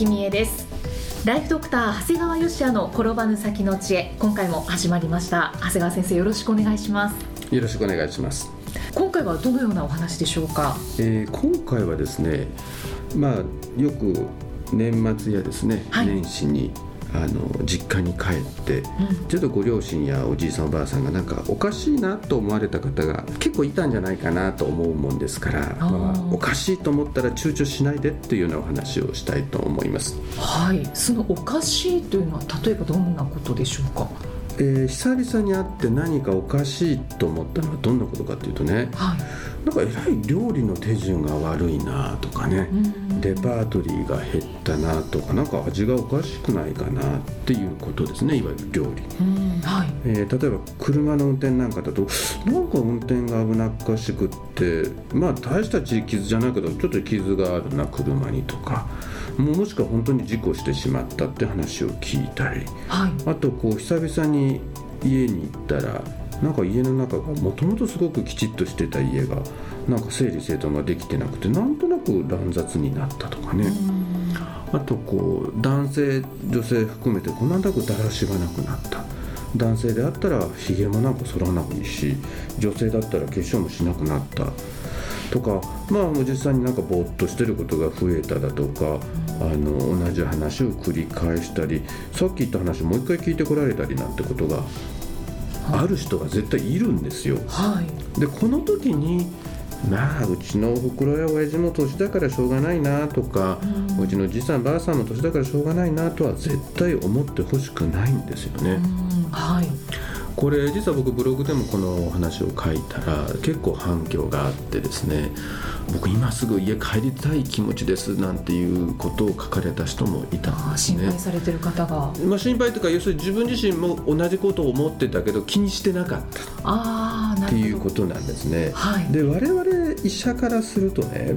は、生きみえです。ライフドクター長谷川芳也の転ばぬ先の知恵。今回も始まりました。長谷川先生よろしくお願いします。よろしくお願いします。今回はどのようなお話でしょうか？えー今回はですね、まあよく年末やですね、はい。年始にあの実家に帰って、うんちょっとご両親やおじいさんおばあさんがなんかおかしいなと思われた方が結構いたんじゃないかなと思うもんですから、まあおかしいと思ったら躊躇しないでっていうようなお話をしたいと思います。はい、そのおかしいというのは例えばどんなことでしょうか？えー久々に会って何かおかしいと思ったのはどんなことかというとねはい。なんかえらい料理の手順が悪いなとかね、うんレパートリーが減ったなとかなんか味がおかしくないかなっていうことですねいわゆる料理、うん、はい。えー例えば車の運転なんかだとなんか運転が危なっかしくってまあ大した傷じゃないけどちょっと傷があるな車にとかもしくは本当に事故してしまったって話を聞いたりはい。あとこう久々に家に行ったらなんか家の中がもともとすごくきちっとしてた家がなんか整理整頓ができてなくてなんとなく乱雑になったとかね、あとこう男性女性含めてこなんとなくだらしがなくなった。男性であったらひげもなんか剃らなくいいし女性だったら化粧もしなくなった。とかまあもう実際になんかぼーっとしてることが増えただとか、あの同じ話を繰り返したりさっき言った話もう一回聞いてこられたりなんてことがある人が絶対いるんですよ。はい。でこの時にまあうちのおふくろや親父も年だからしょうがないなとか、うちのじいさんばあさんも年だからしょうがないなとは絶対思ってほしくないんですよね。うん、はい。これ実は僕ブログでもこのお話を書いたら結構反響があってですね僕今すぐ家帰りたい気持ちですなんていうことを書かれた人もいたんですね心配。されてる方が。まあ、心配というか要するに自分自身も同じことを思ってたけど気にしてなかったあって。いうことなんですね。はい。で我々医者からするとね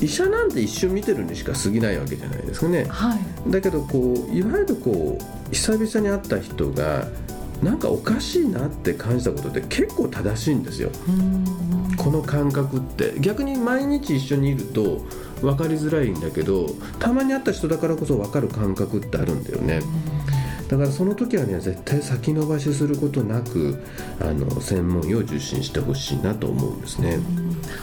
医者なんて一瞬見てるにしか過ぎないわけじゃないですかねはい。だけどこういわゆるこう久々に会った人がなんかおかしいなって感じたことって結構正しいんですようん。この感覚って逆に毎日一緒にいると分かりづらいんだけどたまに会った人だからこそ分かる感覚ってあるんだよねだからその時はね絶対先延ばしすることなくあの専門医を受診してほしいなと思うんですね。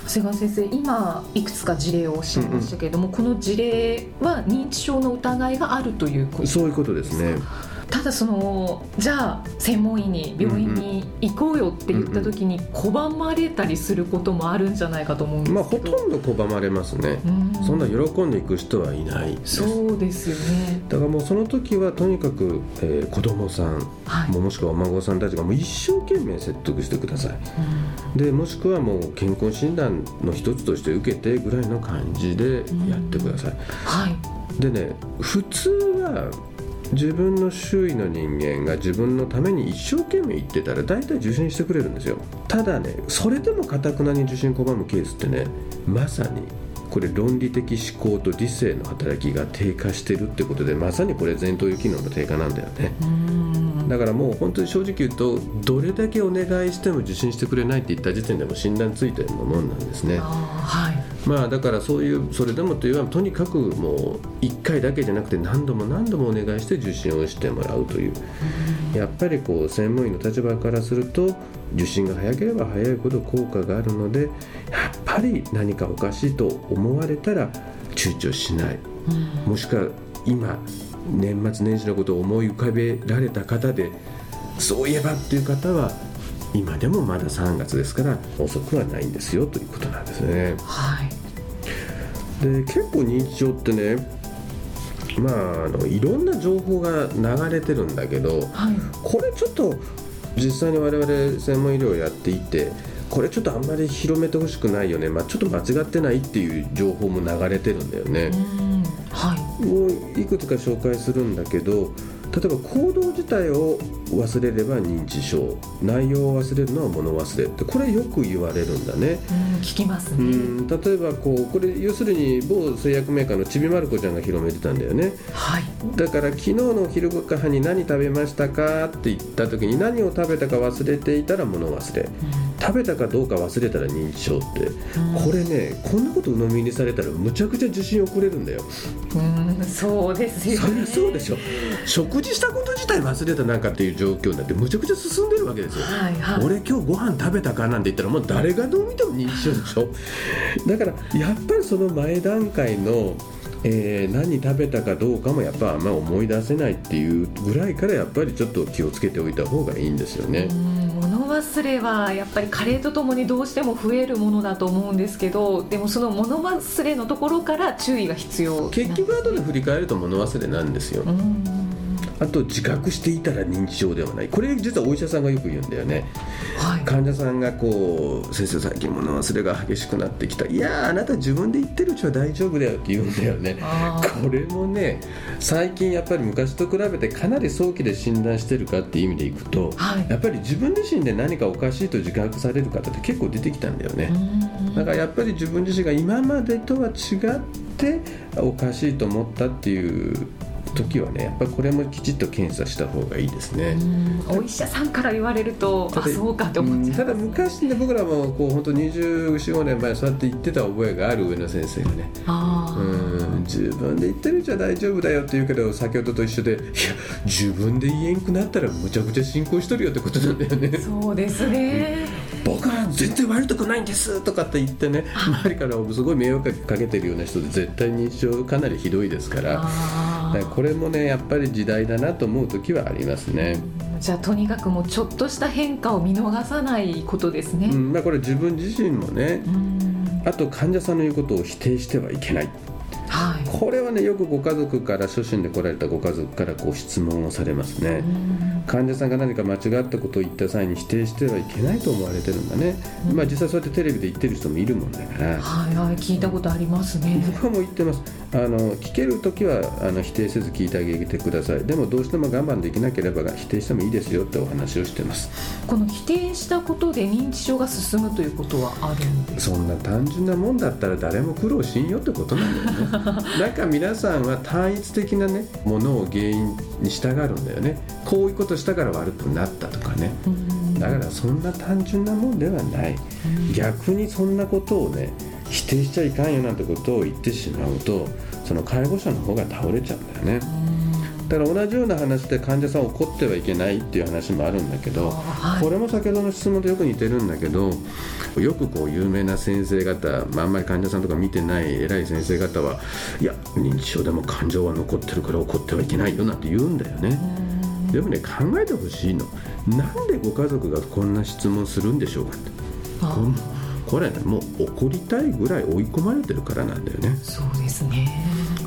長谷川先生、今いくつか事例をおっしゃいましたけれども、この事例は認知症の疑いがあるということ。そういうことですね。ただそのじゃあ専門医に病院に行こうよって言った時に拒まれたりすることもあるんじゃないかと思うんですけど、まあほとんど拒まれますね。うんそんな喜んでいく人はいない。そうですよねだからもうその時はとにかく、えー子供さんはい、もしくはお孫さんたちがもう一生懸命説得してください。でもしくはもう健康診断の一つとして受けてぐらいの感じでやってください。はいでね普通は自分の周囲の人間が自分のために一生懸命言ってたら大体受診してくれるんですよ。ただねそれでもかたくなに受診拒むケースってねまさにこれ論理的思考と理性の働きが低下してるってことでまさにこれ前頭葉機能の低下なんだよね。うん。だからもう本当に正直言うとどれだけお願いしても受診してくれないって言った時点でも診断ついてるもんなんですね。はいまあだからそういうそれでもというのはとにかくもう1回だけじゃなくて何度も何度もお願いして受診をしてもらうという。やっぱりこう専門医の立場からすると受診が早ければ早いほど効果があるのでやっぱり何かおかしいと思われたら躊躇しない。もしくは今年末年始のことを思い浮かべられた方でそういえばっていう方は今でもまだ3月ですから遅くはないんですよということなんですね。はい。で結構認知症ってねまああのいろんな情報が流れてるんだけどはい。これちょっと実際に我々専門医療をやっていてこれちょっとあんまり広めてほしくないよね、まあ、ちょっと間違ってないっていう情報も流れてるんだよね。はい、もういくつか紹介するんだけど例えば行動自体を忘れれば認知症。内容を忘れるのは物忘れってこれよく言われるんだね、聞きますね、例えばこうこれ要するに某製薬メーカーのちびまる子ちゃんが広めてたんだよね、はい、だから昨日の昼ご飯に何食べましたかって言った時に何を食べたか忘れていたら物忘れ、うん、食べたかどうか忘れたら認知症って、うん、これねこんなこと鵜呑みにされたらむちゃくちゃ自信遅れるんだよ。うんそうですよね。そうでしょ。食事したこと自体忘れたなんかっていう状況になってむちゃくちゃ進んでるわけですよ、はいはい、俺今日ご飯食べたかなんて言ったらもう誰がどう見ても認知症でしょ？だからやっぱりその前段階のえー、何食べたかどうかもやっぱあんま思い出せないっていうぐらいからやっぱりちょっと気をつけておいた方がいいんですよね。物忘れはやっぱり加齢とともにどうしても増えるものだと思うんですけどでもその物忘れのところから注意が必要結局後で振り返ると物忘れなんですよ。あと自覚していたら認知症ではない。これ実はお医者さんがよく言うんだよね、はい、患者さんがこう「先生最近物忘れが激しくなってきた」「いやあなた自分で言ってるうちは大丈夫だよ」って言うんだよね。これもね最近やっぱり昔と比べてかなり早期で診断してるかっていう意味でいくと、はい、やっぱり自分自身で何かおかしいと自覚される方って結構出てきたんだよね。だからやっぱり自分自身が今までとは違っておかしいと思ったっていう時はねやっぱりこれもきちっと検査した方がいいですね。お医者さんから言われるとあそうかって思っちゃう、ただ昔ね僕らもこう本当2425年前そうやって言ってた覚えがある上野先生がねうん自分で言ってるじゃ大丈夫だよって言うけど先ほどと一緒でいや自分で言えんくなったらむちゃくちゃ進行しとるよってことなんだよね。そうですね、僕は全然悪くないんですとかって言ってね周りからすごい迷惑かけてるような人で絶対認知症かなりひどいですからこれもねやっぱり時代だなと思う時はありますね。じゃあとにかくもうちょっとした変化を見逃さないことですね。うん、まあこれ自分自身もね、あと患者さんの言うことを否定してはいけない。はい、これはねよくご家族から初心で来られたご家族からこう質問をされますね。患者さんが何か間違ったことを言った際に否定してはいけないと思われてるんだね、うん、まあ実際そうやってテレビで言ってる人もいるもんだから。はいはい聞いたことありますね。僕はもう言ってます。あの聞ける時はあの否定せず聞いてあげてください。でもどうしても我慢できなければ否定してもいいですよってお話をしてます。この否定したことで認知症が進むということはあるんですそんな単純なもんだったら誰も苦労しんよってことなんだよね。なんか皆さんは単一的なねものを原因に従うんだよね。こういうことしたから悪くなったとかね、だからそんな単純なもんではない、逆にそんなことをね否定しちゃいかんよなんてことを言ってしまうとその介護者の方が倒れちゃうんだよね。だから同じような話で患者さん怒ってはいけないっていう話もあるんだけど、はい、これも先ほどの質問とよく似てるんだけどよくこう有名な先生方、まあ、あんまり患者さんとか見てない偉い先生方はいや認知症でも感情は残ってるから怒ってはいけないよなんて言うんだよね。でもね考えてほしいの。なんでご家族がこんな質問するんでしょうかってこれねもう怒りたいぐらい追い込まれてるからなんだよね。そうですね。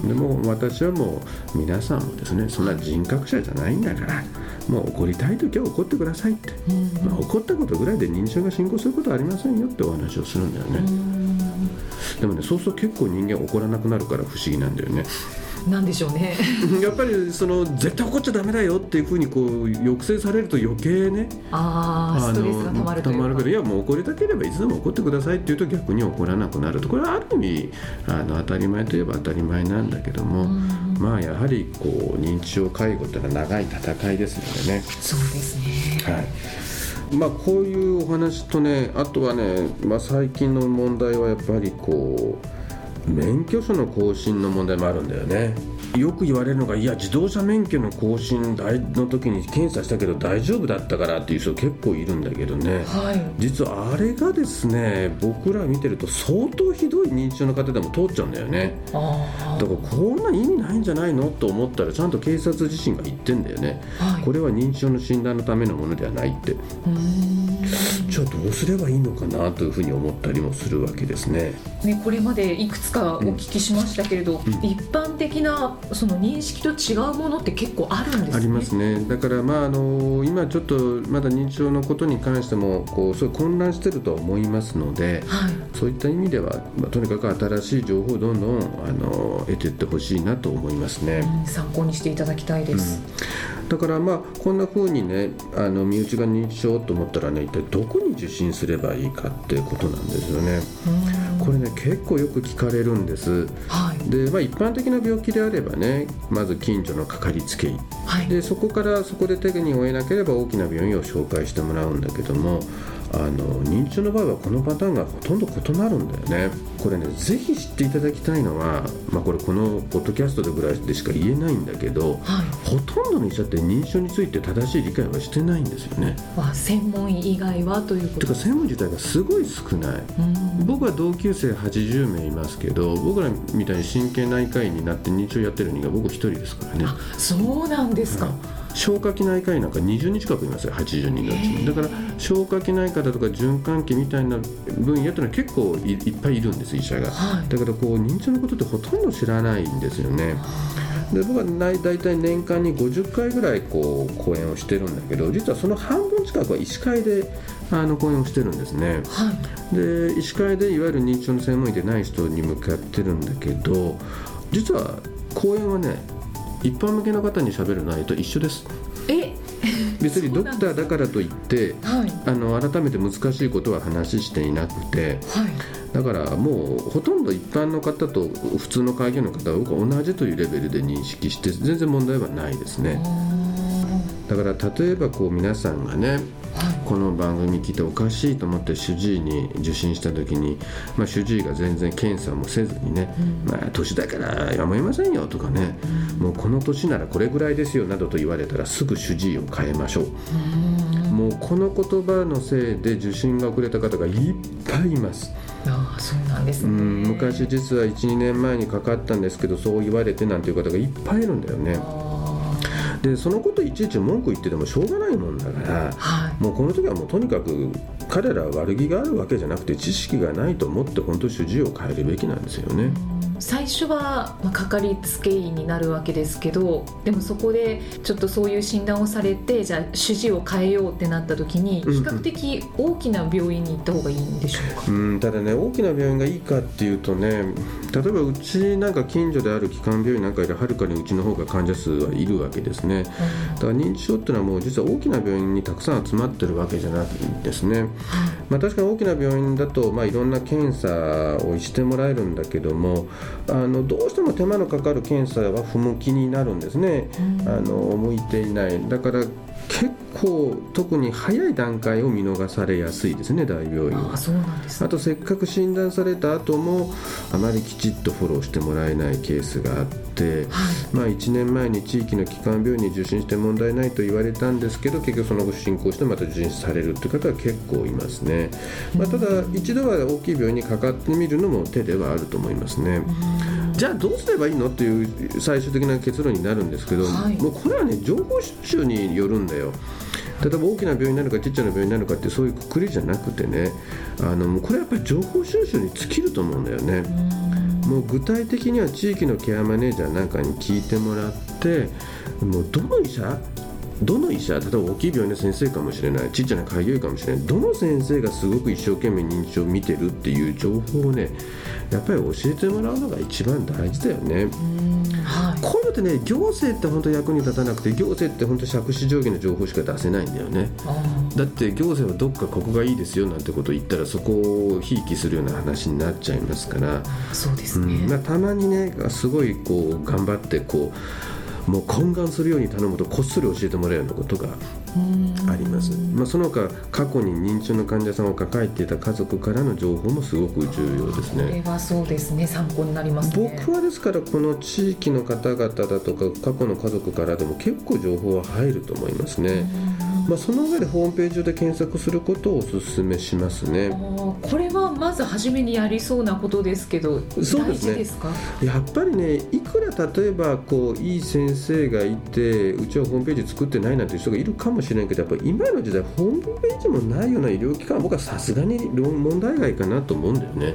でも私はもう皆さんもですねそんな人格者じゃないんだからもう怒りたい時は怒ってくださいって、うん、まあ、怒ったことぐらいで認知症が進行することはありませんよってお話をするんだよね、でもねそうすると結構人間怒らなくなるから不思議なんだよねなんでしょうね。やっぱりその絶対怒っちゃだめだよっていうふうにこう抑制されると余計ねああストレスがたまるといいやもう怒りたければいつでも怒ってくださいっていうと逆に怒らなくなるとこれはある意味あの当たり前といえば当たり前なんだけどもまあやはりこう認知症介護っていうのは長い戦いですのでね。そうですね。はい。まあ、こういうお話とねあとはね、まあ、最近の問題はやっぱりこう免許証の更新の問題もあるんだよね。よく言われるのがいや自動車免許の更新の時に検査したけど大丈夫だったからっていう人結構いるんだけどね、はい、実はあれがですね僕ら見てると相当ひどい認知症の方でも通っちゃうんだよね。だからこんな意味ないんじゃないのと思ったらちゃんと警察自身が言ってんだよね、はい、これは認知症の診断のためのものではないって。じゃあどうすればいいのかなというふうに思ったりもするわけですね。ねこれまでいくつかお聞きしましたけれど、うん、一般的なその認識と違うものって結構あるんですね。ありますね。だからまああの今ちょっとまだ認知症のことに関してもこうそう混乱してるとは思いますので、はい、そういった意味では、まあ、とにかく新しい情報をどんどんあの得ていってほしいなと思いますね、うん、参考にしていただきたいです、うん、だからまあこんな風にねあの身内が認知症と思ったらね一体どこに受診すればいいかっていうことなんですよね、これね結構よく聞かれるんです、はい、でまあ一般的な病気であればねまず近所のかかりつけ医、はい、でそこからそこで手に負えなければ大きな病院を紹介してもらうんだけどもあの認知症の場合はこのパターンがほとんど異なるんだよね。これねぜひ知っていただきたいのは、まあ、これこのポッドキャストでぐらいでしか言えないんだけど、はい、ほとんどの医者って認知症について正しい理解はしてないんですよね。まあ、専門医以外はということ。てか専門自体がすごい少ない、僕は同級生80名いますけど僕らみたいに神経内科医になって認知症やってる人が僕一人ですからね。そうなんですか、はい消化器内科医なんか20人近くいますよ80人のうちに。だから消化器内科だとか循環器みたいな分野っていうのは結構いっぱいいるんです医者が、はい、だからこう認知のことってほとんど知らないんですよね。で僕は大体年間に50回ぐらいこう講演をしてるんだけど実はその半分近くは医師会であの講演をしてるんですね、はい、で医師会でいわゆる認知症の専門医でない人に向かってるんだけど実は講演はね一般向けの方に喋る内容と一緒です。え？別にドクターだからといって、はい、あの改めて難しいことは話していなくて、はい、だからもうほとんど一般の方と普通の会議の方は僕は同じというレベルで認識して全然問題はないですね。だから例えばこう皆さんがねこの番組聞いておかしいと思って主治医に受診した時に、まあ、主治医が全然検査もせずにね、うん、まあ、年だからやめませんよとかね、うん、もうこの年ならこれぐらいですよなどと言われたらすぐ主治医を変えましょう、うん、もうこの言葉のせいで受診が遅れた方がいっぱいいます。あそうなんです、ね、昔実は12年前にかかったんですけどそう言われてなんていう方がいっぱいいるんだよね。でそのこといちいち文句言っててもしょうがないもんだから、はい、もうこの時はもうとにかく彼らは悪気があるわけじゃなくて知識がないと思って本当に主治医を変えるべきなんですよね。最初は、まあ、かかりつけ医になるわけですけどでもそこでちょっとそういう診断をされてじゃあ主治医を変えようってなった時に比較的大きな病院に行った方がいいんでしょうか、うん、ただね大きな病院がいいかっていうとね例えばうちなんか近所である基幹病院なんかよりはるかにうちの方が患者数はいるわけですね、だから認知症っていうのはもう実は大きな病院にたくさん集まってるわけじゃないんですね、まあ、確かに大きな病院だと、まあ、いろんな検査をしてもらえるんだけどもあのどうしても手間のかかる検査は不向きになるんですね、あの向いていない。だから結構特に早い段階を見逃されやすいですね大病院は。あそうなんです、ね、あとせっかく診断された後もあまりきちっとフォローしてもらえないケースがあって、はい、まあ、1年前に地域の基幹病院に受診して問題ないと言われたんですけど結局その後進行してまた受診されるという方は結構いますね、まあ、ただ一度は大きい病院にかかってみるのも手ではあると思いますね。じゃあどうすればいいのっていう最終的な結論になるん。ですけど、はい、もうこれはね情報収集によるんだよ。例えば大きな病院なのかちっちゃな病院なのかってそういうくくりじゃなくてねあのこれやっぱり情報収集に尽きると思うんだよね。もう具体的には地域のケアマネージャーなんかに聞いてもらってもうどの医者どの医者例えば大きい病院の先生かもしれないちっちゃな開業医かもしれないどの先生がすごく一生懸命認知症を見てるっていう情報をねやっぱり教えてもらうのが一番大事だよね。はい、こういうのってね行政って本当役に立たなくて行政って本当借子定規の情報しか出せないんだよね。だって行政はどっかここがいいですよなんてことを言ったらそこをひいきするような話になっちゃいますから。そうですね、うんまあ、たまにねすごいこう頑張ってこうもう懇願するように頼むとこっそり教えてもらえるようなことがあります、まあ、その他過去に認知症の患者さんを抱えていた家族からの情報もすごく重要ですね。これはそうですね。参考になります、ね、僕はですからこの地域の方々だとか過去の家族からでも結構情報は入ると思いますね。まあ、その上でホームページ上で検索することをお勧めしますね。これはまず初めにやりそうなことですけどそうですね。やっぱりね例えばこういい先生がいてうちはホームページ作ってないなんていう人がいるかもしれんけどやっぱ今の時代ホームページもないような医療機関は僕はさすがに問題外かなと思うんだよね。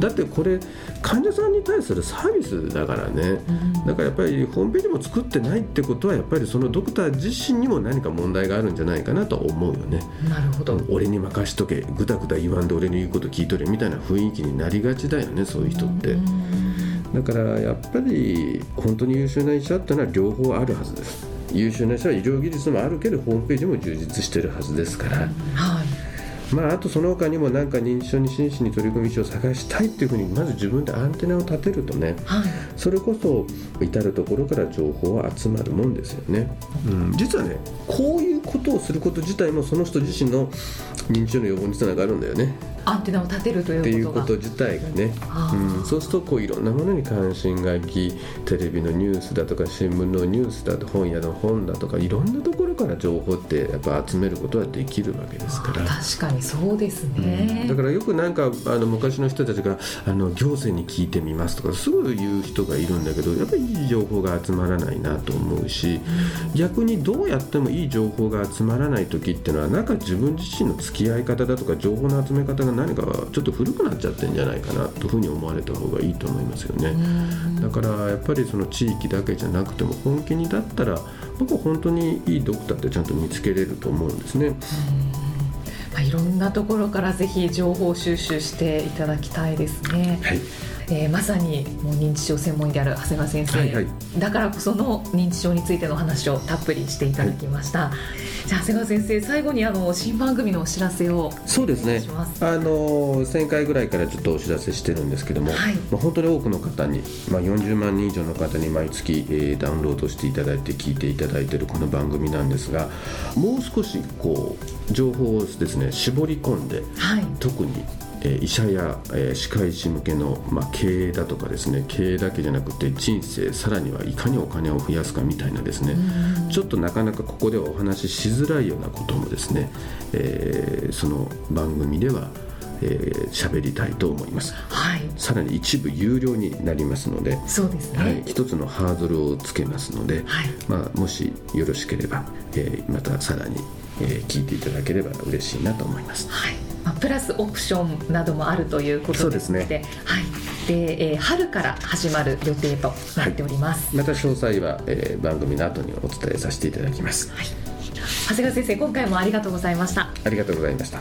だってこれ患者さんに対するサービスだからね、だからやっぱりホームページも作ってないってことはやっぱりそのドクター自身にも何か問題があるんじゃないかなと思うよね。なるほど。俺に任しとけ。ぐだぐだ言わんで俺の言うこと聞いとれみたいな雰囲気になりがちだよねそういう人って。だからやっぱり本当に優秀な医者っていうのは両方あるはずです。優秀な医者は医療技術もあるけどホームページも充実してるはずですから、まあ、あとその他にも何か認知症に真摯に取り組み書を探したいっていうふうにまず自分でアンテナを立てるとね、はい、それこそ至る所から情報は集まるもんですよね、うん、実はねこういうことをすること自体もその人自身の認知症の予防につながるんだよね。アンテナを立てるということこと自体がね、うん、そうするとこういろんなものに関心がいきテレビのニュースだとか新聞のニュースだと本屋の本だとかいろんなところから情報ってやっぱ集めることはできるわけですから。確かにそうですね、うん、だからよくなんかあの昔の人たちがあの行政に聞いてみますとかすぐ言う人がいるんだけどやっぱりいい情報が集まらないなと思うし、うん、逆にどうやってもいい情報が集まらない時っていうのはなんか自分自身の付き合い方だとか情報の集め方が何かちょっと古くなっちゃってんじゃないかなというふうに思われた方がいいと思いますよね。だからやっぱりその地域だけじゃなくても本気にだったら僕は本当にいいドクターってちゃんと見つけれると思うんですね。まあ、いろんなところからぜひ情報収集していただきたいですね。はいえー、まさにもう認知症専門医である長谷川先生、はいはい、だからこその認知症についての話をたっぷりしていただきました。はい、じゃあ長谷川先生最後にあの新番組のお知らせをそうですね。あの1000回ぐらいからちょっとお知らせしてるんですけども、はい、まあ、本当に多くの方に、まあ、40万人以上の方に毎月、えー、ダウンロードしていただいて聞いていただいているこの番組なんですがもう少しこう情報をですね絞り込んで、はい、特にえ医者や、え歯科医師向けの、まあ、経営だとかですね経営だけじゃなくて人生さらにはいかにお金を増やすかみたいなですねちょっとなかなかここではお話ししづらいようなこともですね、えー、その番組ではえー、喋りたいと思います、はい、さらに一部有料になりますのでそうですね、はい、一つのハードルをつけますので、はい、まあ、もしよろしければ、えー、またさらに、えー、聞いていただければ嬉しいなと思います。はいまあ、プラスオプションなどもあるということですのでで、ね、はい。でえー、春から始まる予定となっております、はい、また詳細は、えー、番組の後にお伝えさせていただきます、はい、長谷川先生今回もありがとうございました。ありがとうございました。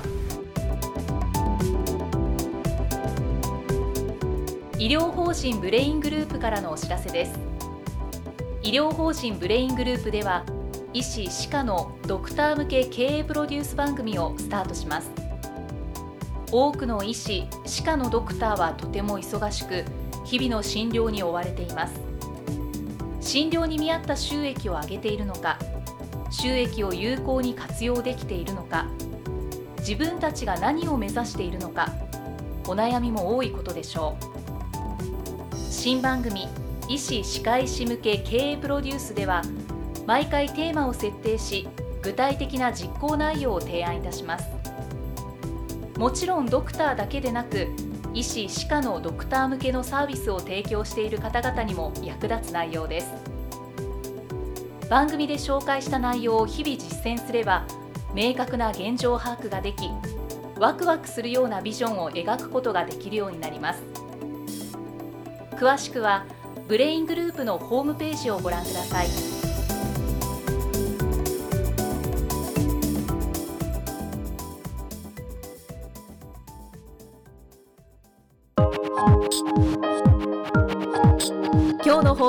医療法人ブレイングループからのお知らせです。医療法人ブレイングループでは医師・歯科のドクター向け経営プロデュース番組をスタートします多くの医師歯科のドクターはとても忙しく日々の診療に追われています。診療に見合った収益を上げているのか収益を有効に活用できているのか自分たちが何を目指しているのかお悩みも多いことでしょう。新番組医師・歯科医師向け経営プロデュースでは毎回テーマを設定し具体的な実行内容を提案いたします。もちろんドクターだけでなく医師・歯科のドクター向けのサービスを提供している方々にも役立つ内容です番組で紹介した内容を日々実践すれば明確な現状把握ができワクワクするようなビジョンを描くことができるようになります詳しくはブレイングループのホームページをご覧ください。